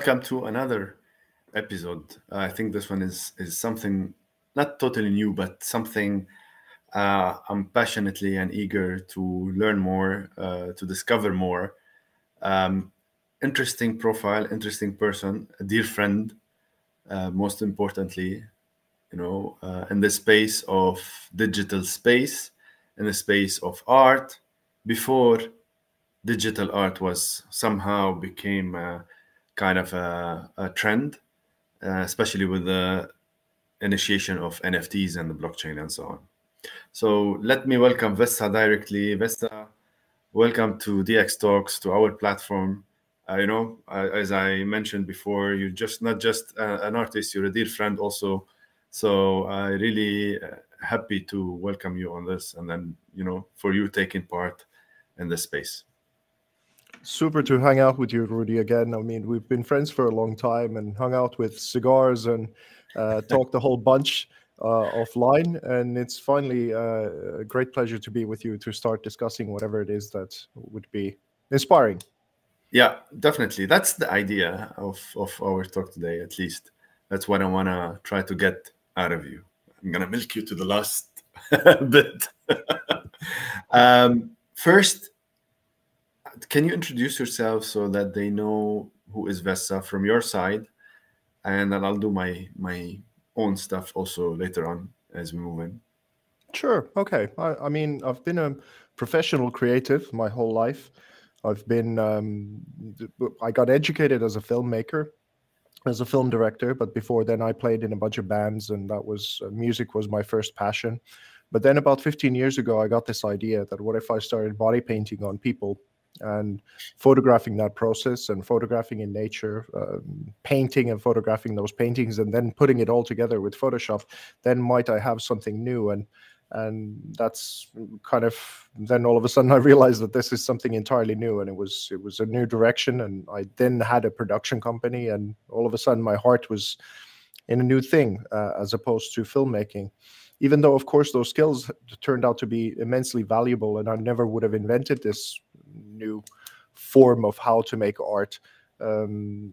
Welcome to another episode. Uh, I think this one is is something not totally new, but something uh, I'm passionately and eager to learn more, uh, to discover more. Um, interesting profile, interesting person, a dear friend. Uh, most importantly, you know, uh, in the space of digital space, in the space of art, before digital art was somehow became a, kind of a, a trend, uh, especially with the initiation of NFTs and the blockchain and so on. So let me welcome Vesa directly. Vesa, welcome to DX Talks, to our platform. Uh, you know, uh, as I mentioned before, you're just not just uh, an artist, you're a dear friend also. So I really uh, happy to welcome you on this and then, you know, for you taking part in this space. Super to hang out with you, Rudy, again. I mean, we've been friends for a long time and hung out with cigars and uh, talked a whole bunch uh, offline. And it's finally uh, a great pleasure to be with you to start discussing whatever it is that would be inspiring. Yeah, definitely. That's the idea of, of our talk today, at least. That's what I want to try to get out of you. I'm going to milk you to the last bit. um, first, can you introduce yourself so that they know who is Vesa from your side? And then I'll do my my own stuff also later on as we move in. Sure. Okay. I, I mean, I've been a professional creative my whole life. I've been, um, I got educated as a filmmaker, as a film director, but before then I played in a bunch of bands and that was, uh, music was my first passion. But then about 15 years ago, I got this idea that what if I started body painting on people and photographing that process and photographing in nature, um, painting and photographing those paintings, and then putting it all together with Photoshop, then might I have something new? And and that's kind of then all of a sudden I realized that this is something entirely new, and it was it was a new direction. And I then had a production company, and all of a sudden my heart was in a new thing uh, as opposed to filmmaking even though of course those skills turned out to be immensely valuable and i never would have invented this new form of how to make art um,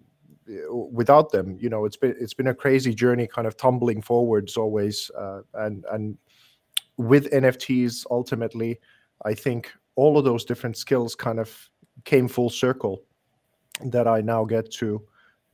without them you know it's been it's been a crazy journey kind of tumbling forwards always uh, and and with nfts ultimately i think all of those different skills kind of came full circle that i now get to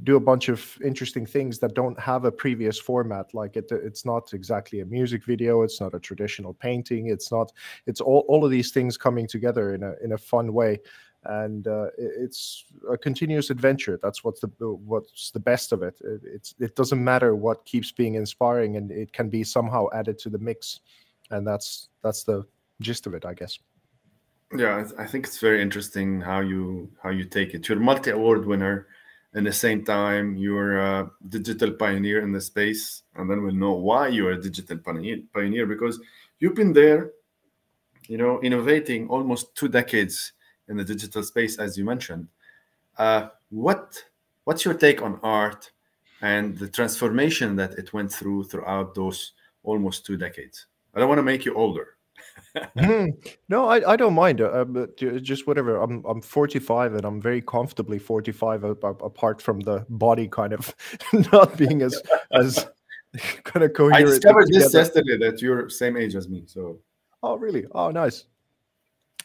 do a bunch of interesting things that don't have a previous format. Like it it's not exactly a music video it's not a traditional painting it's not it's all, all of these things coming together in a in a fun way. And uh, it's a continuous adventure. That's what's the what's the best of it. it it's it doesn't matter what keeps being inspiring and it can be somehow added to the mix. And that's that's the gist of it i guess. Yeah i think it's very interesting how you how you take it. You're a multi award winner in the same time you're a digital pioneer in the space. And then we'll know why you're a digital pioneer because you've been there you know innovating almost two decades in the digital space as you mentioned. Uh, what what's your take on art and the transformation that it went through throughout those almost two decades? I don't want to make you older mm, no, I, I don't mind. Uh, but just whatever. I'm I'm 45 and I'm very comfortably 45. Uh, apart from the body kind of not being as as kind of coherent. I discovered this yesterday that you're same age as me. So. Oh really? Oh nice.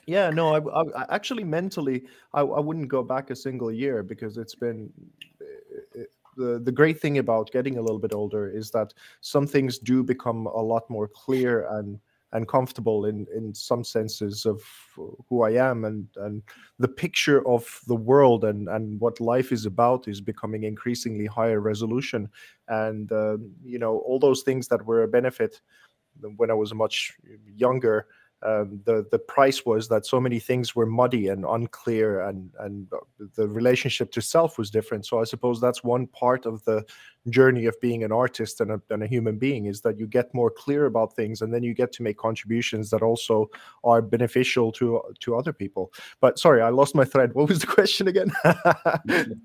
Yeah, no, I, I actually mentally I, I wouldn't go back a single year because it's been eh, eh, the, the great thing about getting a little bit older is that some things do become a lot more clear and and comfortable in in some senses of who I am and and the picture of the world and and what life is about is becoming increasingly higher resolution. And uh, you know all those things that were a benefit when I was much younger um, the the price was that so many things were muddy and unclear and and the relationship to self was different. So i suppose that's one part of the journey of being an artist and a, and a human being is that you get more clear about things and then you get to make contributions that also are beneficial to to other people. But sorry i lost my thread. What was the question again?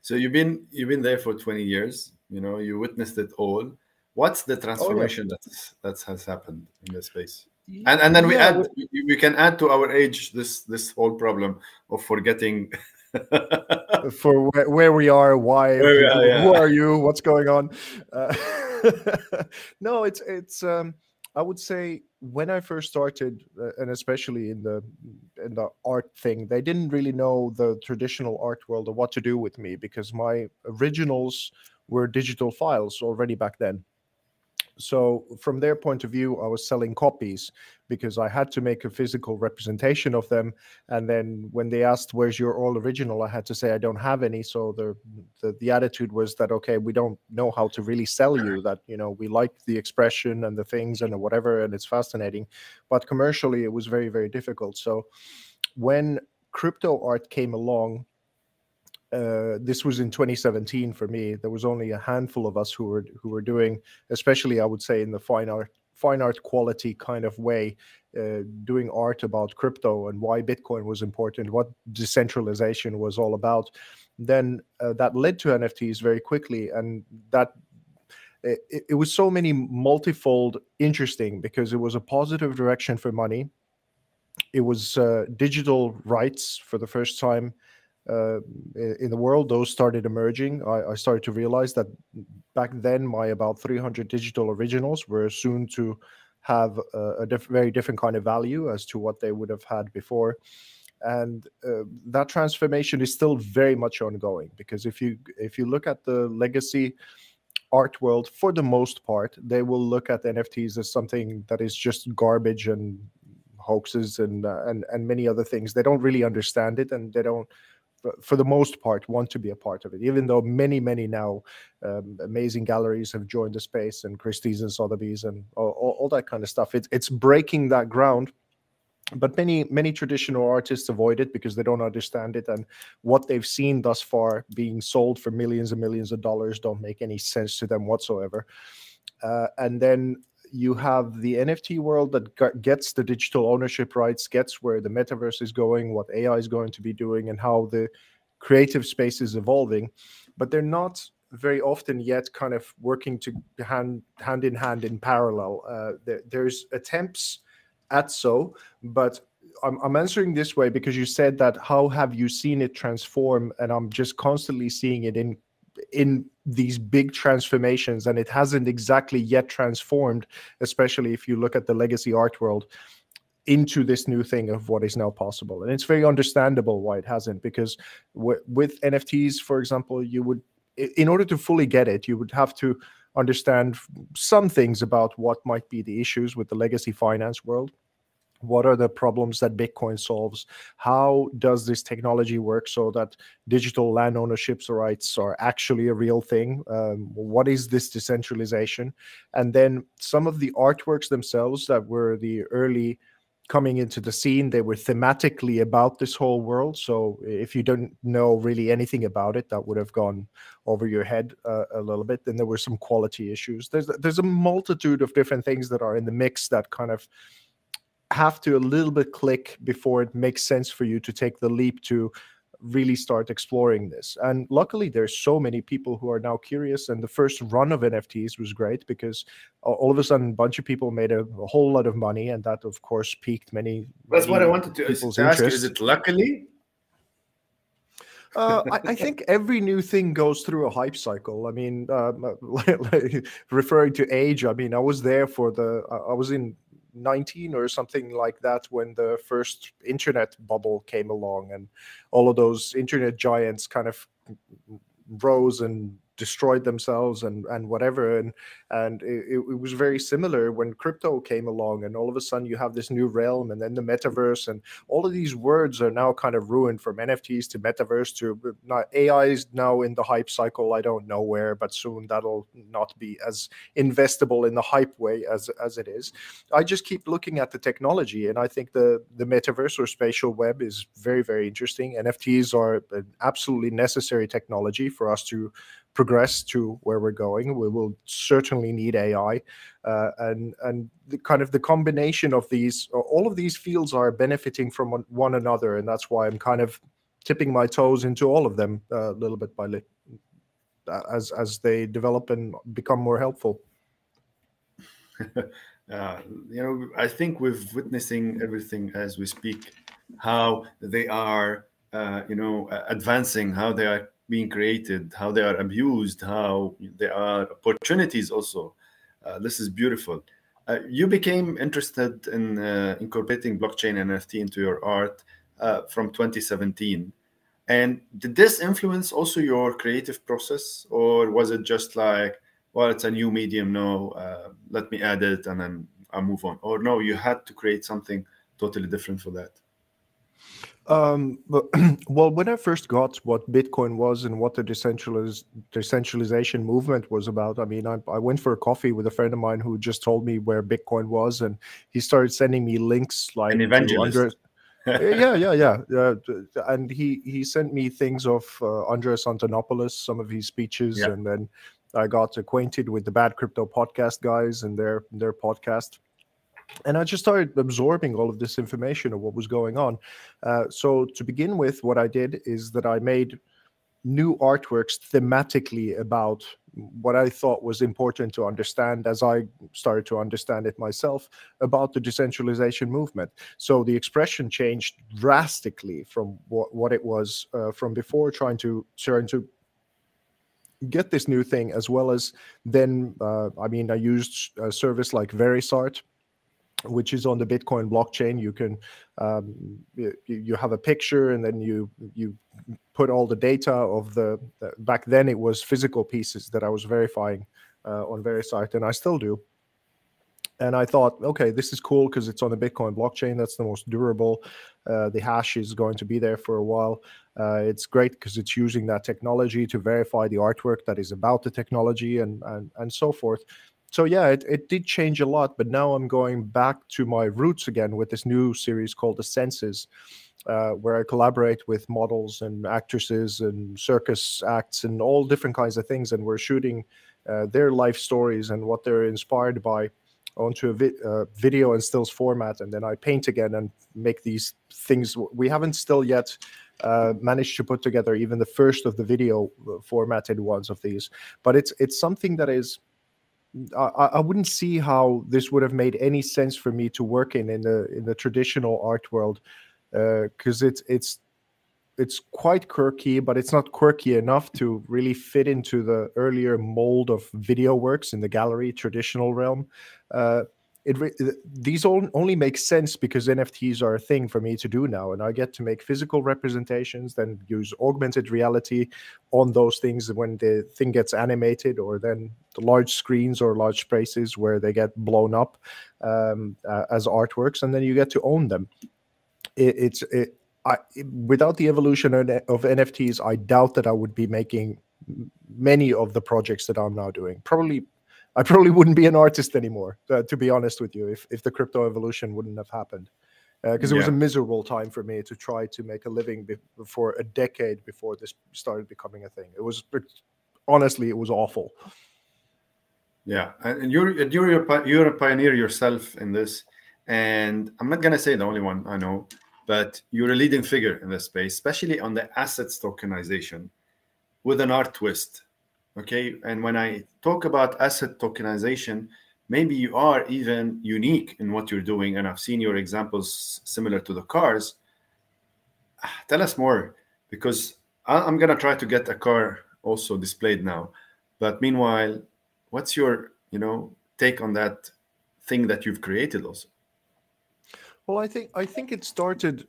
So you've been you've been there for 20 years you know you witnessed it all. What's the transformation oh, yeah. that's that has happened in this space and and then we yeah, add we, we can add to our age this this whole problem of forgetting for where, where, we are, why, where are, yeah. who are you, what's going on. Uh, no, it's it's. Um, I would say when I first started, uh, and especially in the in the art thing, they didn't really know the traditional art world or what to do with me because my originals were digital files already back then so from their point of view i was selling copies because i had to make a physical representation of them. And then when they asked where's your all original? I had to say i don't have any. So the, the the, attitude was that okay we don't know how to really sell you that you know we like the expression and the things and whatever and it's fascinating. But commercially it was very very difficult. So when crypto art came along uh, this was in 2017 for me. There was only a handful of us who were who were doing, especially I would say in the fine art fine art quality kind of way, uh, doing art about crypto and why Bitcoin was important, what decentralization was all about. Then uh, that led to NFTs very quickly, and that it, it was so many multifold interesting because it was a positive direction for money. It was uh, digital rights for the first time uh, in the world, those started emerging. I, I, started to realize that back then, my about 300 digital originals were soon to have a, a diff very different kind of value as to what they would have had before. And uh, that transformation is still very much ongoing because if you if you look at the legacy art world, for the most part, they will look at NFTs as something that is just garbage and hoaxes and uh, and and many other things. They don't really understand it, and they don't for the most part want to be a part of it even though many many now um, amazing galleries have joined the space and christie's and sotheby's and all, all, that kind of stuff. It's, it's breaking that ground but many many traditional artists avoid it because they don't understand it and what they've seen thus far being sold for millions and millions of dollars don't make any sense to them whatsoever. Uh, and then you have the NFT world that gets the digital ownership rights, gets where the metaverse is going, what AI is going to be doing, and how the creative space is evolving. But they're not very often yet kind of working to hand hand in hand in parallel. Uh, there, there's attempts at so, but I'm, I'm answering this way because you said that how have you seen it transform, and I'm just constantly seeing it in in these big transformations and it hasn't exactly yet transformed especially if you look at the legacy art world into this new thing of what is now possible. And it's very understandable why it hasn't because w- with nfts for example you would in order to fully get it you would have to understand some things about what might be the issues with the legacy finance world what are the problems that bitcoin solves? How does this technology work so that digital land ownerships rights are actually a real thing? Um, what is this decentralization? And then some of the artworks themselves that were the early coming into the scene they were thematically about this whole world. So if you don't know really anything about it that would have gone over your head uh, a little bit. Then there were some quality issues. There's there's a multitude of different things that are in the mix that kind of have to a little bit click before it makes sense for you to take the leap to really start exploring this. And luckily, there's so many people who are now curious. And the first run of NFTs was great because all of a sudden, a bunch of people made a, a whole lot of money, and that, of course, piqued many. That's many what I wanted to, ask. You, is it luckily? Uh, I, I, think every new thing goes through a hype cycle. I mean, um, referring to age, I mean, I was there for the. I was in 19 or something like that when the first internet bubble came along and all of those internet giants kind of rose and destroyed themselves and and whatever and and it, it, was very similar when crypto came along and all of a sudden you have this new realm and then the metaverse and all of these words are now kind of ruined from nfts to metaverse to uh, not ai is now in the hype cycle i don't know where but soon that'll not be as investable in the hype way as as it is. I just keep looking at the technology and i think the the metaverse or spatial web is very very interesting. Nfts are an absolutely necessary technology for us to progress to where we're going. We will certainly need AI, uh, and and the kind of the combination of these, all of these fields are benefiting from one another, and that's why I'm kind of tipping my toes into all of them a uh, little bit by little, as as they develop and become more helpful. uh, you know, I think we're witnessing everything as we speak, how they are uh, you know advancing, how they are being created, how they are abused, how there are opportunities also. Uh, this is beautiful. Uh, you became interested in uh, incorporating blockchain and NFT into your art uh, from 2017. And did this influence also your creative process, or was it just like, well, it's a new medium, no, uh, let me add it and then I'll move on? Or no, you had to create something totally different for that? Um, but, well, when I first got what Bitcoin was and what the decentraliz- decentralization movement was about, I mean, I, I, went for a coffee with a friend of mine who just told me where Bitcoin was, and he started sending me links like an evangelist. yeah, yeah, yeah. Uh, and he he sent me things of uh, Andreas Antonopoulos, some of his speeches, yeah. and then I got acquainted with the Bad Crypto podcast guys and their their podcast and I just started absorbing all of this information of what was going on. Uh, so to begin with, what I did is that I made new artworks thematically about what I thought was important to understand as I started to understand it myself about the decentralization movement. So the expression changed drastically from what, what it was uh, from before, trying to trying to get this new thing, as well as then, uh, I mean, I used a service like Verisart which is on the Bitcoin blockchain. You can um, you, you, have a picture and then you you put all the data of the uh, back then it was physical pieces that I was verifying uh, on Verisart, and I still do. And I thought, okay, this is cool because it's on the Bitcoin blockchain. That's the most durable. Uh, the hash is going to be there for a while. Uh, it's great because it's using that technology to verify the artwork that is about the technology and and, and so forth so yeah, it, it did change a lot, but now I'm going back to my roots again with this new series called The Senses, uh, where I collaborate with models and actresses and circus acts and all different kinds of things, and we're shooting uh, their life stories and what they're inspired by onto a vi- uh, video and stills format, and then I paint again and make these things. We haven't still yet uh, managed to put together even the first of the video uh, formatted ones of these, but it's it's something that is I, I wouldn't see how this would have made any sense for me to work in in the in the traditional art world because uh, it's it's it's quite quirky, but it's not quirky enough to really fit into the earlier mold of video works in the gallery traditional realm. Uh, it these all only make sense because NFTs are a thing for me to do now, and I get to make physical representations, then use augmented reality on those things when the thing gets animated, or then the large screens or large spaces where they get blown up um, uh, as artworks, and then you get to own them. It, it's it, I, without the evolution of NFTs, I doubt that I would be making many of the projects that I'm now doing. Probably I probably wouldn't be an artist anymore, uh, to be honest with you, if, if the crypto evolution wouldn't have happened. Because uh, it yeah. was a miserable time for me to try to make a living be- for a decade before this started becoming a thing. It was honestly, it was awful. Yeah, and you're you're you're a pioneer yourself in this, and I'm not gonna say the only one I know, but you're a leading figure in this space, especially on the assets tokenization, with an art twist okay and when i talk about asset tokenization maybe you are even unique in what you're doing and i've seen your examples similar to the cars. Ah, tell us more because i'm going to try to get a car also displayed now. But meanwhile what's your you know take on that thing that you've created also well, I think I think it started,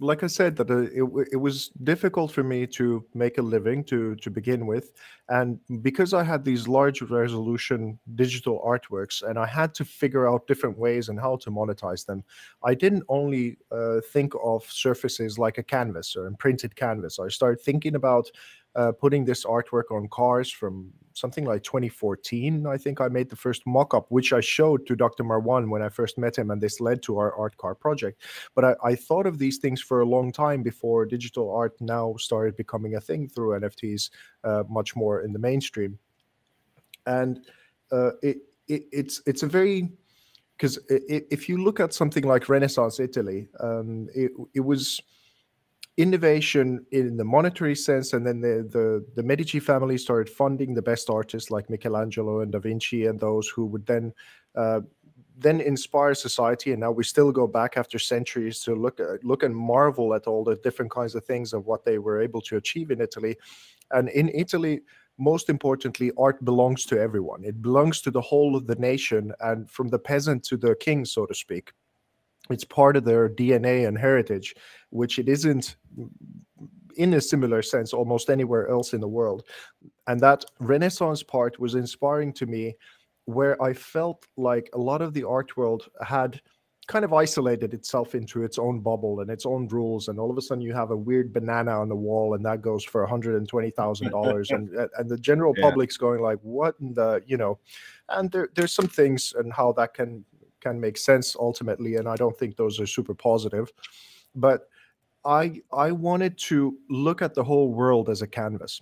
like I said, that uh, it it was difficult for me to make a living to to begin with, and because I had these large resolution digital artworks, and I had to figure out different ways and how to monetize them. I didn't only uh, think of surfaces like a canvas or a printed canvas. I started thinking about uh, putting this artwork on cars from something like 2014. I think I made the first mock up, which I showed to Dr. Marwan when I first met him, and this led to our art car project. But I, I thought of these things for a long time before digital art now started becoming a thing through NFTs uh, much more in the mainstream. And uh, it, it, it's it's a very because if you look at something like Renaissance Italy, um, it, it was innovation in the monetary sense, and then the, the, the Medici family started funding the best artists like Michelangelo and Da Vinci, and those who would then uh, then inspire society. And now we still go back after centuries to look at look and marvel at all the different kinds of things of what they were able to achieve in italy. And in italy most importantly art belongs to everyone. It belongs to the whole of the nation and from the peasant to the king so to speak it's part of their dna and heritage which it isn't in a similar sense almost anywhere else in the world and that renaissance part was inspiring to me where I felt like a lot of the art world had kind of isolated itself into its own bubble and its own rules and all of a sudden you have a weird banana on the wall and that goes for $120,000 and and the general yeah. public's going like what in the you know and there there's some things and how that can can make sense ultimately and I don't think those are super positive. But I I wanted to look at the whole world as a canvas.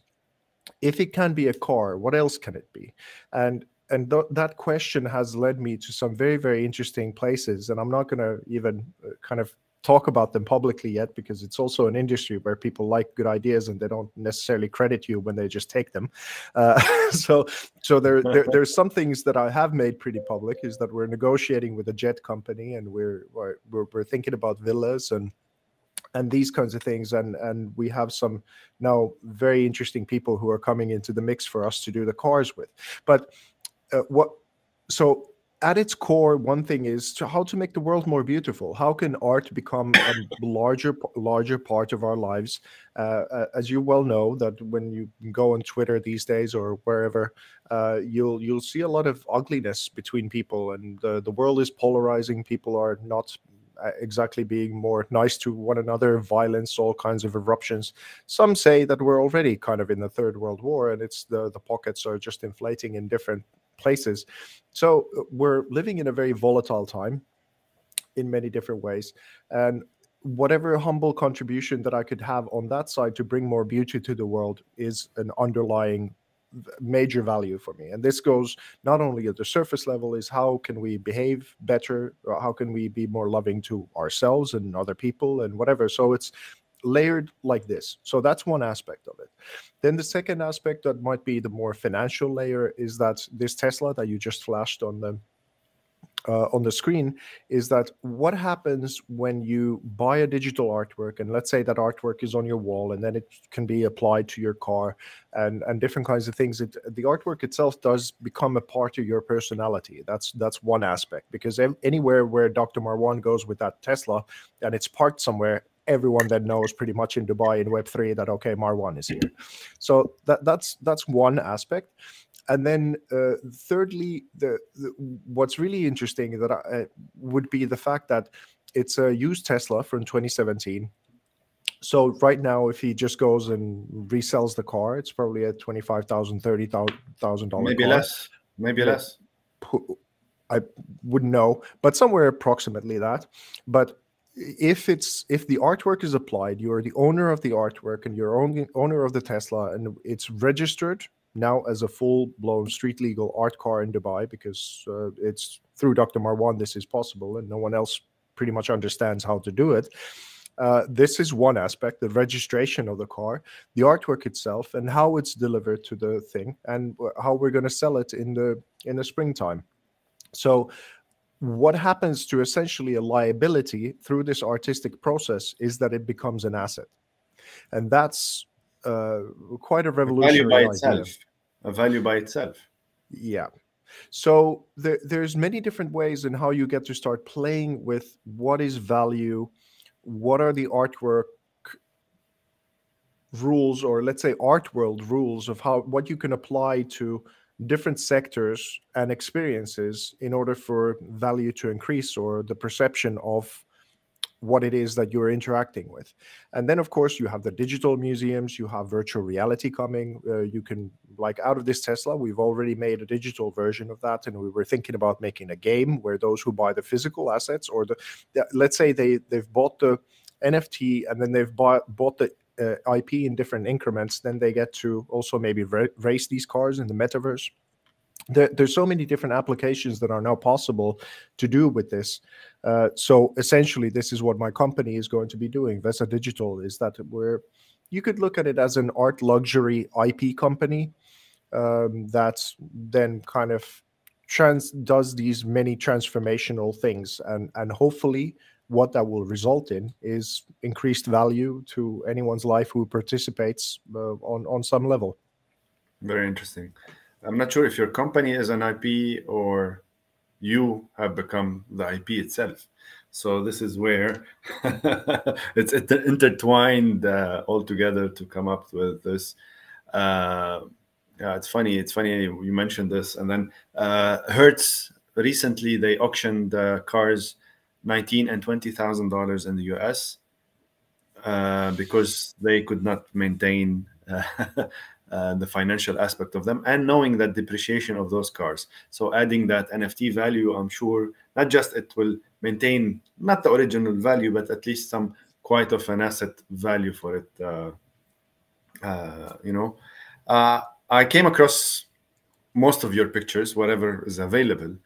If it can be a car what else can it be? And and th- that question has led me to some very very interesting places and i'm not going to even uh, kind of talk about them publicly yet because it's also an industry where people like good ideas and they don't necessarily credit you when they just take them. Uh, so so there, there, there's some things that i have made pretty public is that we're negotiating with a jet company and we're we're, we're thinking about villas and and these kinds of things. And and we have some now very interesting people who are coming into the mix for us to do the cars with. But uh, what so at its core one thing is to how to make the world more beautiful. How can art become a larger larger part of our lives? Uh, uh, as you well know that when you go on twitter these days or wherever uh, you'll you'll see a lot of ugliness between people and the, the world is polarizing. People are not uh, exactly being more nice to one another, violence, all kinds of eruptions. Some say that we're already kind of in the third world war, and it's the the pockets are just inflating in different places. So uh, we're living in a very volatile time in many different ways. And whatever humble contribution that I could have on that side to bring more beauty to the world is an underlying major value for me and this goes not only at the surface level is how can we behave better how can we be more loving to ourselves and other people and whatever so it's layered like this. So that's one aspect of it. Then the second aspect that might be the more financial layer is that this Tesla that you just flashed on the uh, on the screen is that what happens when you buy a digital artwork and let's say that artwork is on your wall and then it can be applied to your car and and different kinds of things it, the artwork itself does become a part of your personality that's that's one aspect because anywhere where dr marwan goes with that tesla and it's parked somewhere everyone that knows pretty much in Dubai in Web three that okay, Marwan is here. So that that's that's one aspect, and then uh, thirdly, the, the, what's really interesting that I, uh, would be the fact that it's a used Tesla from 2017. So right now, if he just goes and resells the car, it's probably at twenty-five thousand, thirty thousand dollars. Maybe car. less. Maybe yeah. less. I wouldn't know, but somewhere approximately that. But if it's if the artwork is applied you're the owner of the artwork and you're only owner of the tesla and it's registered now as a full-blown street legal art car in dubai because uh, it's through dr marwan this is possible and no one else pretty much understands how to do it. Uh, this is one aspect the registration of the car the artwork itself and how it's delivered to the thing and how we're going to sell it in the in the springtime. So what happens to essentially a liability through this artistic process is that it becomes an asset. And that's uh, quite a revolutionary a value by idea. itself. A value by itself. Yeah. So there, there's many different ways in how you get to start playing with what is value what are the artwork rules or let's say art world rules of how what you can apply to different sectors and experiences in order for value to increase or the perception of what it is that you're interacting with. And then, of course, you have the digital museums, you have virtual reality coming. Uh, you can, like, out of this Tesla, we've already made a digital version of that. And we were thinking about making a game where those who buy the physical assets or the, the let's say they, they've bought the NFT and then they've bought, bought the uh, IP in different increments, then they get to also maybe race these cars in the metaverse. There, there's so many different applications that are now possible to do with this. Uh, so essentially, this is what my company is going to be doing. Vesa Digital is that we're you could look at it as an art luxury IP company um, that then kind of trans does these many transformational things and and hopefully what that will result in is increased value to anyone's life who participates uh, on on some level very interesting i'm not sure if your company is an ip or you have become the ip itself so this is where it's intertwined uh, all together to come up with this uh, yeah, it's funny. It's funny you mentioned this. And then uh, Hertz recently they auctioned uh, cars, nineteen and twenty thousand dollars in the U.S. Uh, because they could not maintain uh, uh, the financial aspect of them, and knowing that depreciation of those cars. So adding that NFT value, I'm sure not just it will maintain not the original value, but at least some quite of an asset value for it. Uh, you know. I came across most of your pictures, whatever is available,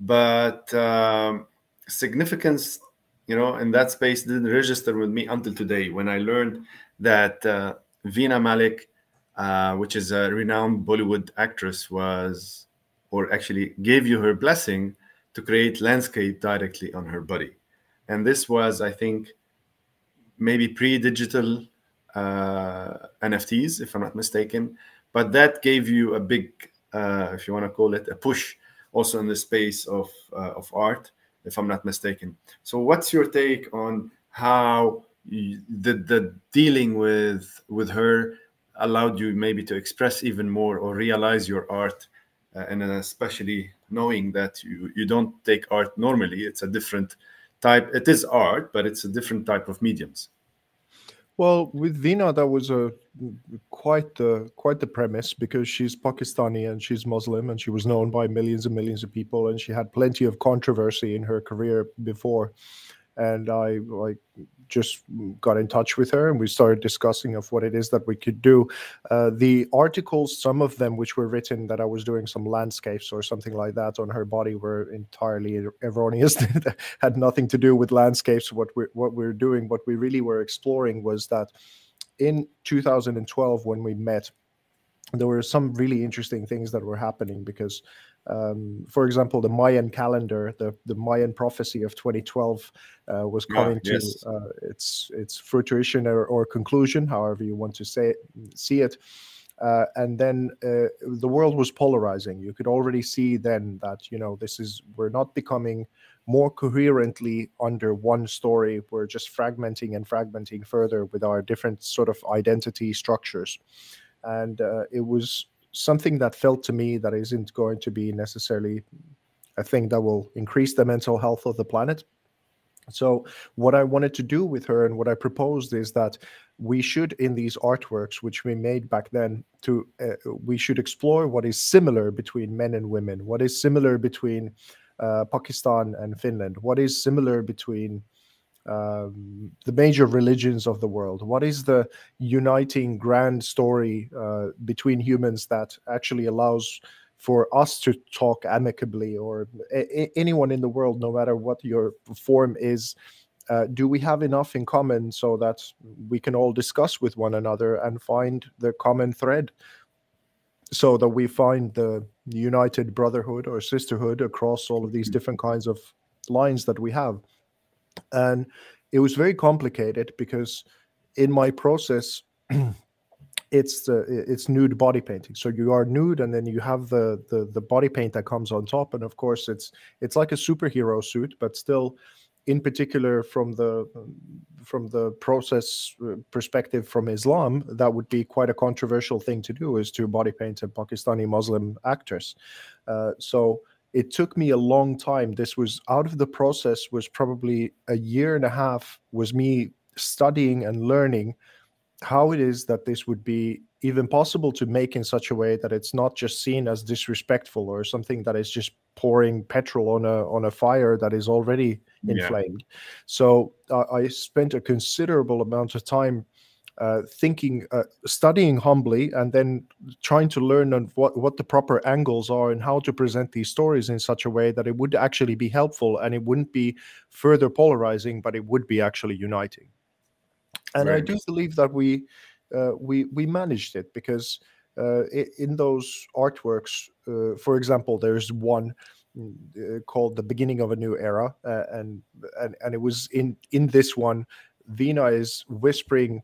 but um, significance, you know, in that space didn't register with me until today when I learned that uh, Veena Malik, uh, which is a renowned Bollywood actress, was or actually gave you her blessing to create landscape directly on her body, and this was, I think, maybe pre-digital uh, NFTs, if I'm not mistaken. But that gave you a big, uh, if you want to call it, a push also in the space of uh, of art, if I'm not mistaken. So, what's your take on how the the dealing with with her allowed you maybe to express even more or realize your art, uh, and especially knowing that you you don't take art normally, it's a different type. It is art, but it's a different type of mediums. Well, with Veena, that was a quite the quite the premise because she's Pakistani and she's Muslim and she was known by millions and millions of people and she had plenty of controversy in her career before and I like just got in touch with her and we started discussing of what it is that we could do. Uh, the articles, some of them which were written that I was doing some landscapes or something like that on her body, were entirely erroneous. had nothing to do with landscapes. What we what we we're doing, what we really were exploring was that in 2012 when we met, there were some really interesting things that were happening because um, for example, the Mayan calendar, the, the Mayan prophecy of 2012 uh, was coming yeah, yes. to uh, its its fruition or, or, conclusion, however you want to say it, see it. Uh, and then uh, the world was polarizing. You could already see then that you know this is we're not becoming more coherently under one story. We're just fragmenting and fragmenting further with our different sort of identity structures. And uh, it was something that felt to me that isn't going to be necessarily a thing that will increase the mental health of the planet. So, what I wanted to do with her and what I proposed is that we should, in these artworks, which we made back then, to uh, we should explore what is similar between men and women, what is similar between uh, Pakistan and Finland, what is similar between um, the major religions of the world? What is the uniting grand story uh, between humans that actually allows for us to talk amicably, or a- anyone in the world, no matter what your form is? Uh, do we have enough in common so that we can all discuss with one another and find the common thread so that we find the united brotherhood or sisterhood across all of these mm. different kinds of lines that we have and it was very complicated because in my process it's the it's nude body painting. So you are nude and then you have the, the the body paint that comes on top. And of course it's it's like a superhero suit but still in particular from the from the process uh, perspective from islam that would be quite a controversial thing to do is to body paint a pakistani muslim actress. Uh, so it took me a long time this was out of the process was probably a year and a half was me studying and learning how it is that this would be even possible to make in such a way that it's not just seen as disrespectful or something that is just pouring petrol on a on a fire that is already inflamed yeah. so uh, i spent a considerable amount of time uh, thinking, uh, studying humbly, and then trying to learn on what, what the proper angles are and how to present these stories in such a way that it would actually be helpful and it wouldn't be further polarizing, but it would be actually uniting. And right. I do believe that we uh, we we managed it because uh, in those artworks, uh, for example, there's one called "The Beginning of a New Era," uh, and and and it was in in this one, Veena is whispering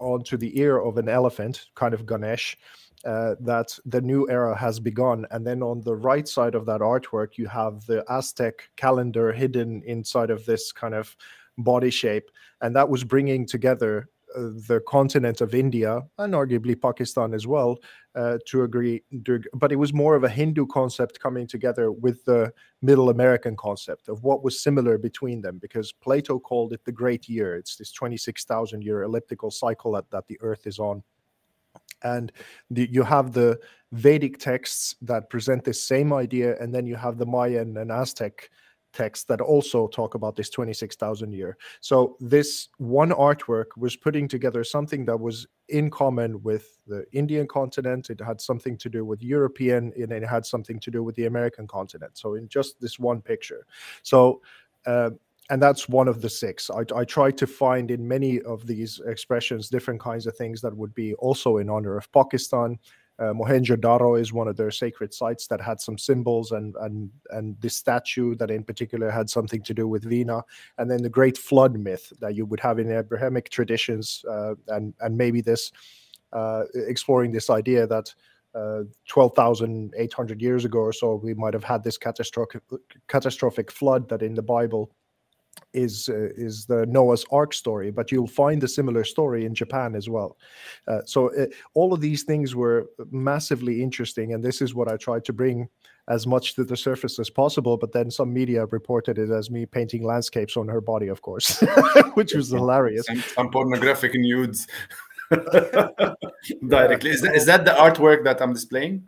onto the ear of an elephant, kind of Ganesh, uh, that the new era has begun. And then on the right side of that artwork, you have the Aztec calendar hidden inside of this kind of body shape. And that was bringing together uh, the continent of India and arguably Pakistan as well uh, to agree. But it was more of a Hindu concept coming together with the Middle American concept of what was similar between them, because Plato called it the Great Year. It's this 26,000 year elliptical cycle that, that the Earth is on. And the, you have the Vedic texts that present this same idea, and then you have the Mayan and Aztec texts that also talk about this 26,000 year. So this one artwork was putting together something that was in common with the Indian continent. It had something to do with European, and it had something to do with the American continent. So in just this one picture. So. Uh, and that's one of the six. I, I tried to find in many of these expressions different kinds of things that would be also in honor of Pakistan, uh, Mohenjo-Daro is one of their sacred sites that had some symbols, and and and this statue that in particular had something to do with Veena, and then the Great Flood myth that you would have in Abrahamic traditions, uh, and and maybe this uh, exploring this idea that. Uh, 12,800 years ago or so, we might have had this catastrophic, catastrophic flood that in the Bible is uh, is the Noah's Ark story, but you'll find a similar story in Japan as well. Uh, so uh, all of these things were massively interesting, and this is what I tried to bring as much to the surface as possible. But then some media reported it as me painting landscapes on her body, of course, which was hilarious. Some, some pornographic nudes directly. Is that, is that the artwork that I'm displaying?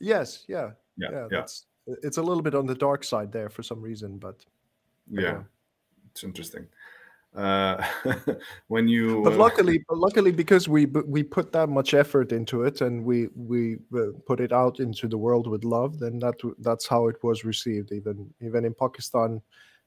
Yes. Yeah. Yeah. Yeah. yeah. It's a little bit on the dark side there for some reason, but yeah it's interesting. Uh, when you, but uh, luckily, but luckily, because we we put that much effort into it and we we uh, put it out into the world with love, then that that's how it was received. Even even in Pakistan,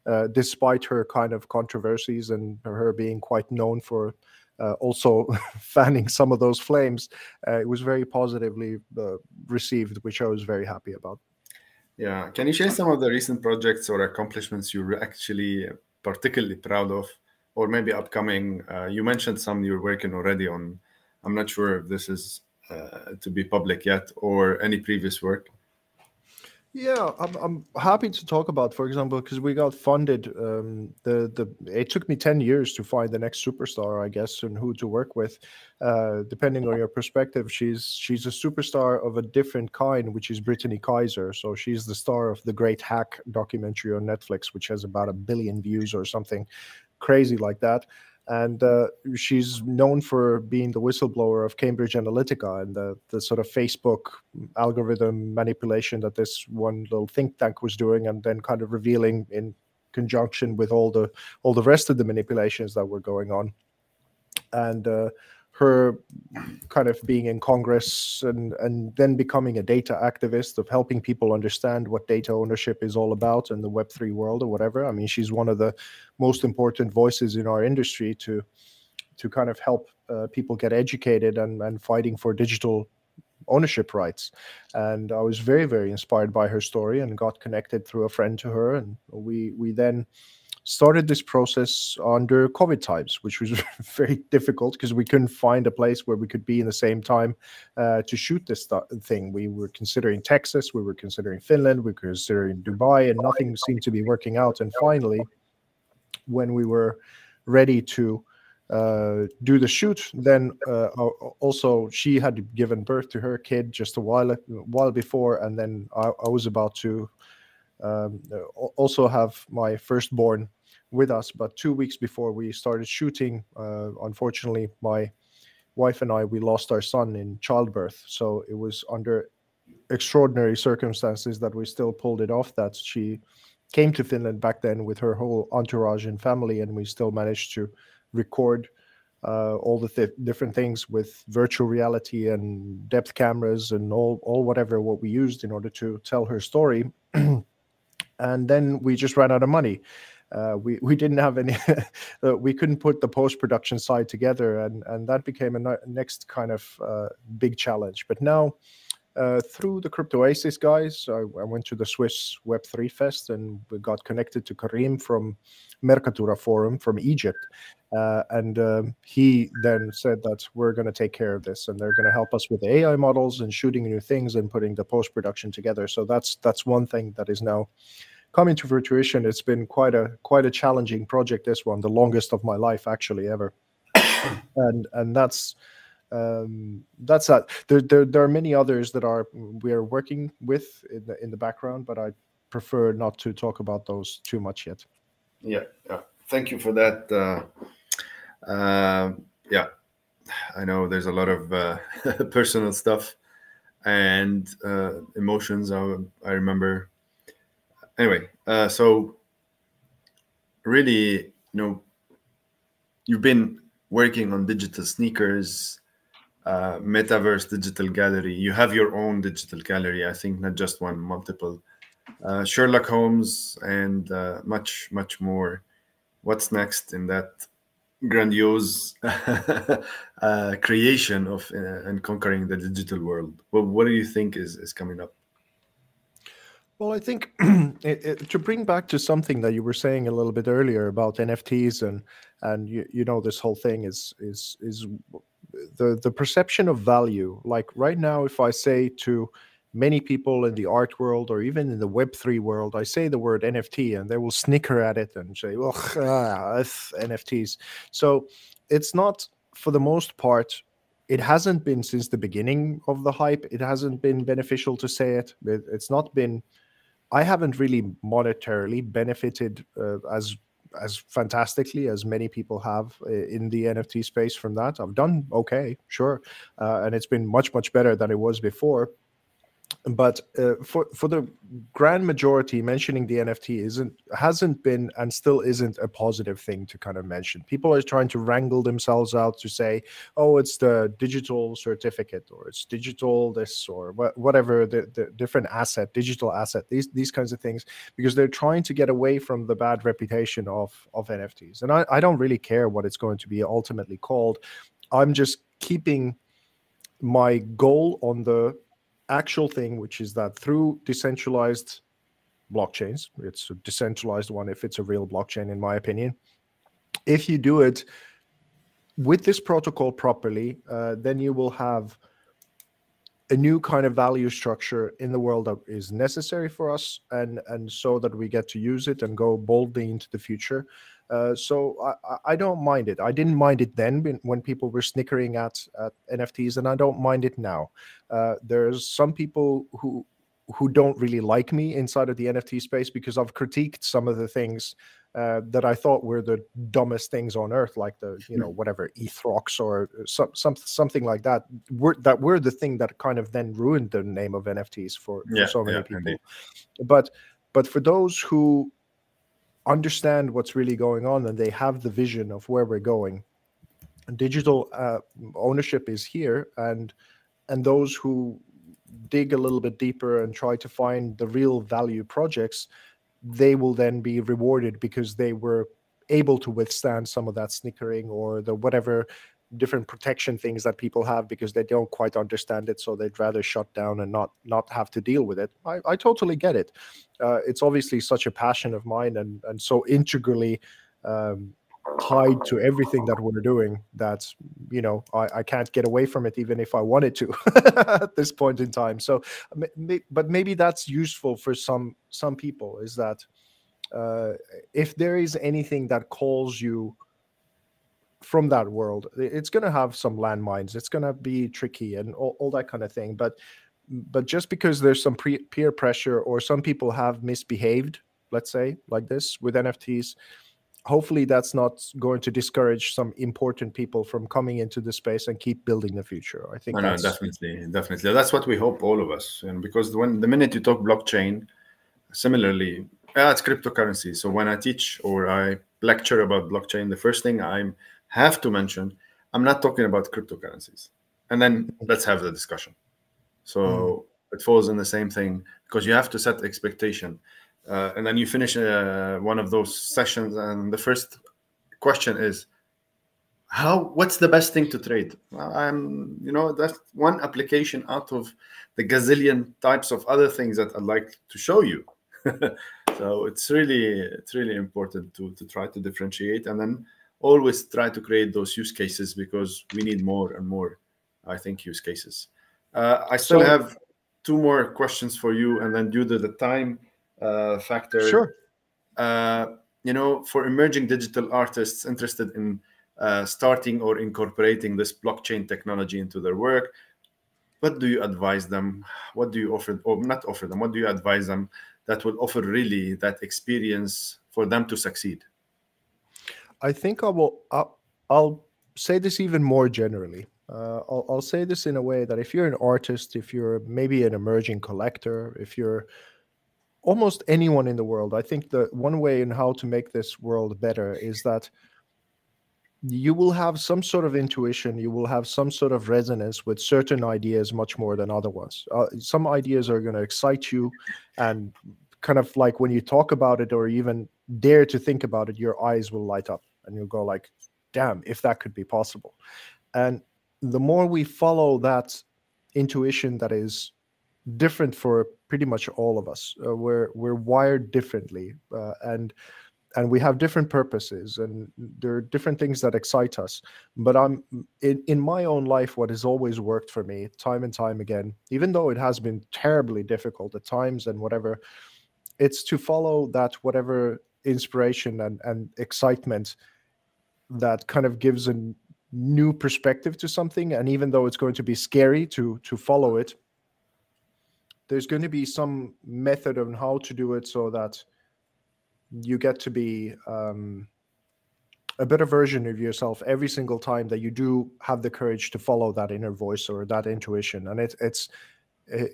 uh, despite her kind of controversies and her being quite known for uh, also fanning some of those flames, uh, it was very positively uh, received, which I was very happy about. Yeah, can you share some of the recent projects or accomplishments you actually particularly proud of, or maybe upcoming? Uh, you mentioned some you're working already on. I'm not sure if this is uh, to be public yet or any previous work. Yeah, I'm, I'm happy to talk about, for example, because we got funded. Um, the the it took me ten years to find the next superstar, I guess, and who to work with. Uh, depending on your perspective, she's she's a superstar of a different kind, which is Brittany Kaiser. So she's the star of the Great Hack documentary on Netflix, which has about a billion views or something crazy like that and uh, she's known for being the whistleblower of Cambridge Analytica and the, the sort of Facebook algorithm manipulation that this one little think tank was doing, and then kind of revealing in conjunction with all the all the rest of the manipulations that were going on. And uh, her kind of being in Congress and, and then becoming a data activist of helping people understand what data ownership is all about in the Web3 world or whatever. I mean, she's one of the most important voices in our industry to to kind of help uh, people get educated and, and fighting for digital ownership rights. And I was very, very inspired by her story and got connected through a friend to her. And we we then started this process under COVID times, which was very difficult because we couldn't find a place where we could be in the same time uh, to shoot this th- thing. We were considering Texas, we were considering Finland, we were considering Dubai, and nothing seemed to be working out. And finally, when we were ready to uh, do the shoot. Then uh, also she had given birth to her kid just a while while before, and then I, I was about to um, also have my firstborn with us. But two weeks before we started shooting, uh, unfortunately, my wife and I we lost our son in childbirth. So it was under extraordinary circumstances that we still pulled it off. That she came to Finland back then with her whole entourage and family, and we still managed to record uh, all the th- different things with virtual reality and depth cameras and all all whatever what we used in order to tell her story. and then we just ran out of money uh, we we didn't have any. uh, we couldn't put the post production side together, and and that became a next kind of uh, big challenge. But now. Uh, through the Crypto Oasis guys, I, I, went to the Swiss Web3 Fest and we got connected to Karim from Mercatura Forum from Egypt. Uh, and um, he then said that we're going to take care of this and they're going to help us with AI models and shooting new things and putting the post production together. So that's that's one thing that is now coming to fruition. It's been quite a quite a challenging project. This one, the longest of my life actually ever, and and that's um, that's that. There, there, there are many others that are we are working with in the in the background, but I prefer not to talk about those too much yet. Yeah, yeah. Thank you for that. Uh, uh, yeah, I know there's a lot of uh, personal stuff and uh, emotions. I, I remember. Anyway, uh, so really, you know, you've been working on digital sneakers uh, metaverse digital gallery. You have your own digital gallery, I think, not just one, multiple. Uh, Sherlock Holmes and uh, much, much more. What's next in that grandiose uh, creation of uh, and conquering the digital world? Well, what do you think is, is coming up? Well, I think it, it, to bring back to something that you were saying a little bit earlier about NFTs and and you, you know this whole thing is is is the the perception of value. Like right now if i say to many people in the art world or even in the web3 world i say the word nft and they will snicker at it and say well ah, nfts so it's not for the most part it hasn't been since the beginning of the hype. It hasn't been beneficial to say it, it it's not been i haven't really monetarily benefited uh, as as fantastically as many people have uh, in the NFT space from that. I've done okay, sure, uh, and it's been much much better than it was before but uh, for for the grand majority mentioning the nft isn't hasn't been and still isn't a positive thing to kind of mention. People are trying to wrangle themselves out to say oh it's the digital certificate or it's digital this or wh- whatever the, the different asset digital asset these these kinds of things because they're trying to get away from the bad reputation of of nfts and i, I don't really care what it's going to be ultimately called. I'm just keeping my goal on the actual thing, which is that through decentralized blockchains, it's a decentralized one if it's a real blockchain, in my opinion. If you do it with this protocol properly, uh, then you will have a new kind of value structure in the world that is necessary for us and and so that we get to use it and go boldly into the future uh, so I, I, don't mind it. I didn't mind it then when people were snickering at, at NFTs, and I don't mind it now. Uh, there's some people who who don't really like me inside of the NFT space because I've critiqued some of the things uh, that I thought were the dumbest things on earth, like the you know whatever EtherRocks or some, some something like that. Were, that were the thing that kind of then ruined the name of NFTs for, yeah, for so many yeah, people. Indeed. But but for those who understand what's really going on and they have the vision of where we're going. Digital uh, ownership is here and and those who dig a little bit deeper and try to find the real value projects they will then be rewarded because they were able to withstand some of that snickering or the whatever different protection things that people have because they don't quite understand it so they'd rather shut down and not not have to deal with it. I, I totally get it. Uh, it's obviously such a passion of mine and and so integrally um, tied to everything that we're doing that you know I, I can't get away from it even if i wanted to at this point in time. So but maybe that's useful for some some people is that uh, if there is anything that calls you from that world it's going to have some landmines it's going to be tricky and all, all, that kind of thing but but just because there's some pre- peer pressure or some people have misbehaved let's say like this with nfts hopefully that's not going to discourage some important people from coming into the space and keep building the future. I think oh, no, no definitely definitely. That's what we hope all of us and because when the minute you talk blockchain similarly yeah, it's cryptocurrency. So when i teach or i lecture about blockchain the first thing i'm have to mention I'm not talking about cryptocurrencies. And then let's have the discussion. So mm. it falls in the same thing because you have to set expectation. uh, and then you finish uh, one of those sessions, and the first question is, "How? What's the best thing to trade?" Well, I'm, you know, that's one application out of the gazillion types of other things that I'd like to show you. so it's really, it's really important to to try to differentiate, and then always try to create those use cases because we need more and more, I think, use cases. Uh, I still so, have two more questions for you, and then due to the time uh, factor. Sure. Uh, you know, for emerging digital artists interested in uh, starting or incorporating this blockchain technology into their work, what do you advise them? What do you offer, or not offer them? What do you advise them that will offer really that experience for them to succeed? I think I will. I'll, I'll say this even more generally. Uh, I'll, I'll, say this in a way that if you're an artist, if you're maybe an emerging collector, if you're almost anyone in the world. I think the one way in how to make this world better is that you will have some sort of intuition, you will have some sort of resonance with certain ideas much more than other ones. Uh, some ideas are going to excite you, and kind of like when you talk about it or even dare to think about it, your eyes will light up and you'll go like, "Damn, if that could be possible." And the more we follow that intuition that is different for pretty much all of us. Uh, we're we're wired differently, uh, and and we have different purposes, and there are different things that excite us. But I'm in in my own life, what has always worked for me, time and time again, even though it has been terribly difficult at times and whatever, it's to follow that whatever inspiration and and excitement that kind of gives a new perspective to something and even though it's going to be scary to to follow it there's going to be some method on how to do it so that you get to be um, a better version of yourself every single time that you do have the courage to follow that inner voice or that intuition. And it, it's it,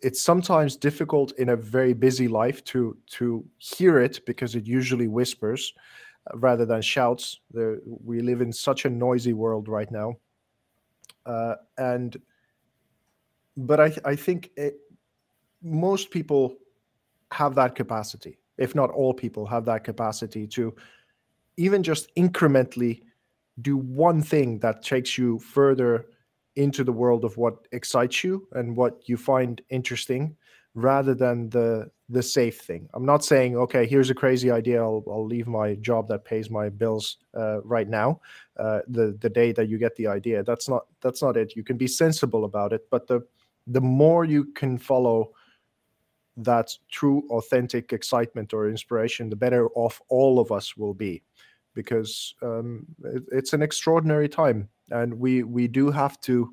it's sometimes difficult in a very busy life to to hear it because it usually whispers rather than shouts. There, we live in such a noisy world right now. Uh, and but i i think it, most people have that capacity, if not all people have that capacity to even just incrementally do one thing that takes you further into the world of what excites you and what you find interesting rather than the the safe thing. I'm not saying okay here's a crazy idea i'll, I'll leave my job that pays my bills uh, right now uh, the the day that you get the idea. That's not that's not it. You can be sensible about it but the the more you can follow that true, authentic excitement or inspiration, the better off all of us will be, because um, it, it's an extraordinary time, and we we do have to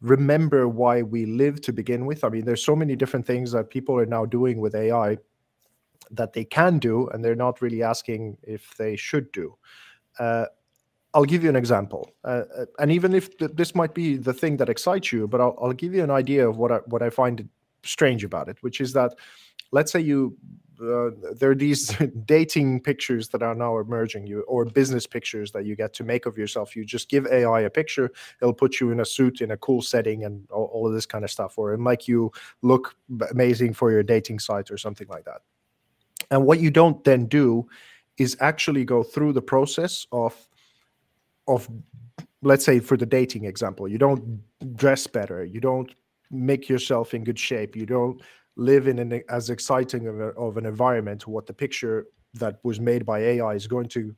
remember why we live to begin with. I mean, there's so many different things that people are now doing with AI that they can do, and they're not really asking if they should do. Uh, I'll give you an example, uh, uh and even if th- this might be the thing that excites you, but I'll, I'll, give you an idea of what I, what I find strange about it, which is that let's say you uh, there are these dating pictures that are now emerging you or business pictures that you get to make of yourself you just give ai a picture it'll put you in a suit in a cool setting and all, all of this kind of stuff or it make you look amazing for your dating site or something like that and what you don't then do is actually go through the process of of let's say for the dating example you don't dress better you don't make yourself in good shape. You don't live in an as exciting of, a, of an environment. What the picture that was made by AI is going to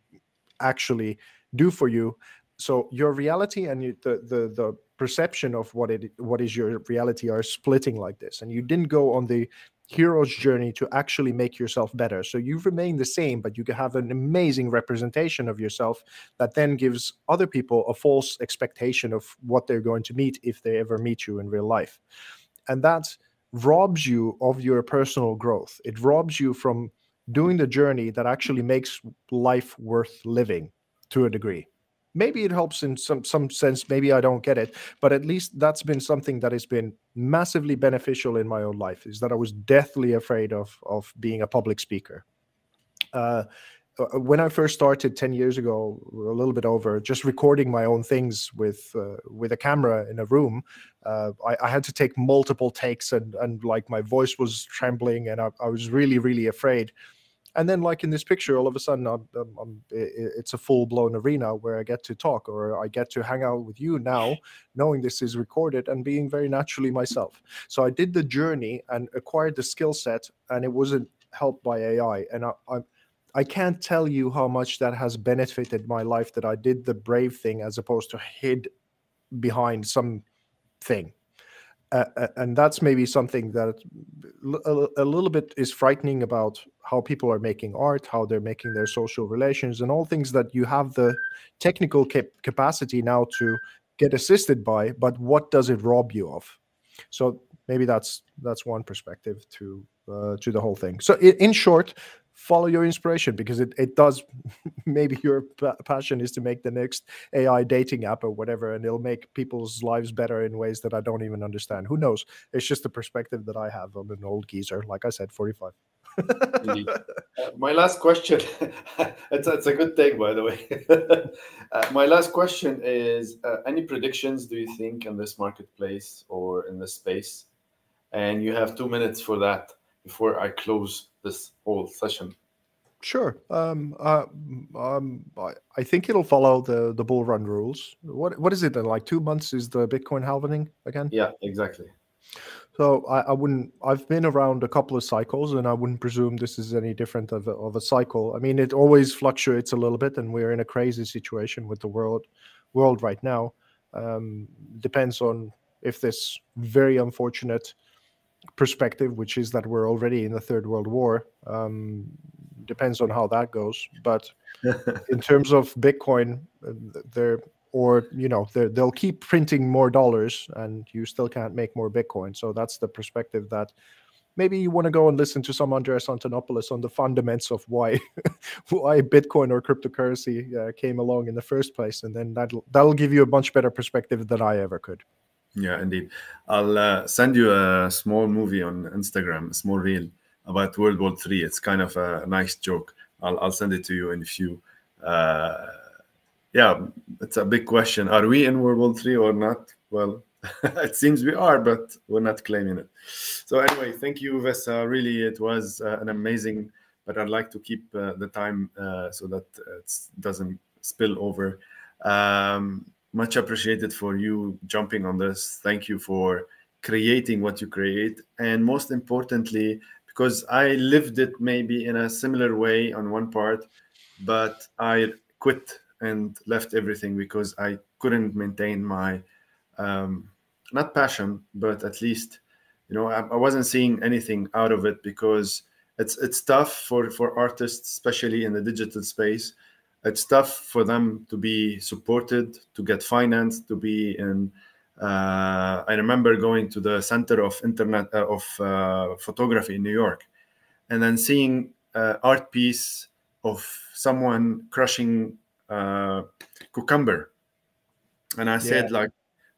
actually do for you. So your reality and you, the the the perception of what it what is your reality are splitting like this, and you didn't go on the hero's journey to actually make yourself better. So you remain the same, but you have an amazing representation of yourself that then gives other people a false expectation of what they're going to meet if they ever meet you in real life. And that robs you of your personal growth. It robs you from doing the journey that actually makes life worth living to a degree maybe it helps in some some sense maybe i don't get it but at least that's been something that has been massively beneficial in my own life is that i was deathly afraid of of being a public speaker uh, when I first started 10 years ago, a little bit over, just recording my own things with uh, with a camera in a room, uh, I, I, had to take multiple takes and and like my voice was trembling and I, I was really really afraid. And then like in this picture all of a sudden I'm, I'm, it's a full-blown arena where i get to talk or i get to hang out with you now knowing this is recorded and being very naturally myself. So i did the journey and acquired the skill set and it wasn't helped by ai and I, I I can't tell you how much that has benefited my life that I did the brave thing as opposed to hid behind some thing uh, and that's maybe something that a, a, little bit is frightening about how people are making art how they're making their social relations and all things that you have the technical cap- capacity now to get assisted by but what does it rob you of? So maybe that's that's one perspective to uh, to the whole thing. So in, in short follow your inspiration because it, it does maybe your passion is to make the next ai dating app or whatever and it'll make people's lives better in ways that i don't even understand. Who knows? It's just a perspective that i have. On an old geezer like i said 45 uh, my last question it's, it's a good take by the way. Uh, my last question is uh, any predictions do you think in this marketplace or in this space? And you have two minutes for that before I close this whole session? Sure. Um, uh, um, I, I think it'll follow the the bull run rules. What what is it? Then? Like two months is the Bitcoin halving again? Yeah, exactly. So I, I wouldn't. I've been around a couple of cycles, and I wouldn't presume this is any different of a, of a cycle. I mean, it always fluctuates a little bit, and we're in a crazy situation with the world world right now. Um, depends on if this very unfortunate perspective, which is that we're already in the third world war. Um, depends on how that goes, but in terms of Bitcoin, uh, they're or you know they'll keep printing more dollars, and you still can't make more Bitcoin. So that's the perspective that maybe you want to go and listen to some Andreas Antonopoulos on the fundamentals of why why Bitcoin or cryptocurrency uh, came along in the first place, and then that'll that'll give you a much better perspective than I ever could. Yeah, indeed. I'll uh, send you a small movie on Instagram, a small reel about World War Three. It's kind of a nice joke. I'll, I'll send it to you in a few. Uh, yeah, it's a big question. Are we in World War Three or not? Well, it seems we are, but we're not claiming it. So anyway, thank you, Vesa. Really, it was uh, an amazing. But I'd like to keep uh, the time uh, so that it doesn't spill over. Um, much appreciated for you jumping on this. Thank you for creating what you create. And most importantly, because I lived it maybe in a similar way on one part, but I quit and left everything because I couldn't maintain my um, not passion, but at least you know I, I, wasn't seeing anything out of it because it's it's tough for for artists, especially in the digital space, it's tough for them to be supported, to get financed, to be in. Uh, I remember going to the Center of Internet uh, of uh, Photography in New York, and then seeing uh, art piece of someone crushing uh, cucumber, and I said yeah. like,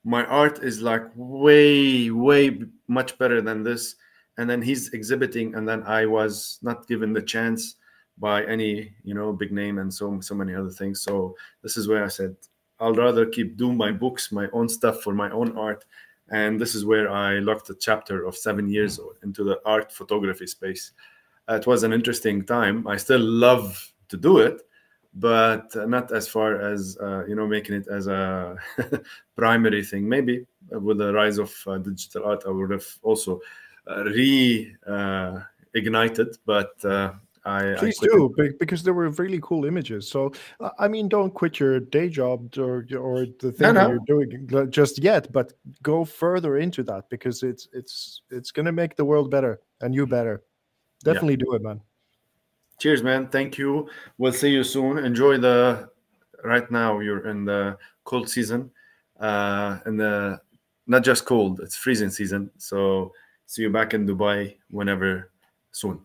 my art is like way way much better than this, and then he's exhibiting, and then I was not given the chance by any you know big name and so so many other things. So this is where i said i'll rather keep doing my books my own stuff for my own art. And this is where i locked a chapter of seven years into the art photography space. It was an interesting time. I still love to do it but not as far as uh, you know making it as a primary thing. Maybe with the rise of uh, digital art i would have also uh, re uh, ignited but uh, I please I do because there were really cool images. So I mean, don't quit your day job or or the thing no, no. you're doing just yet, but go further into that because it's it's it's gonna make the world better and you better. Definitely yeah. do it, man. Cheers, man. Thank you. We'll see you soon. Enjoy the. Right now, you're in the cold season, uh, and the not just cold; it's freezing season. So see you back in Dubai whenever soon.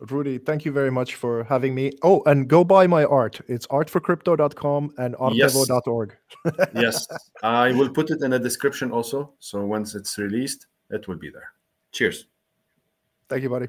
Rudy, thank you very much for having me. Oh, and go buy my art. It's artforcrypto.com and artevo.org. Yes. yes. I will put it in the description also. So once it's released, it will be there. Cheers. Thank you, buddy.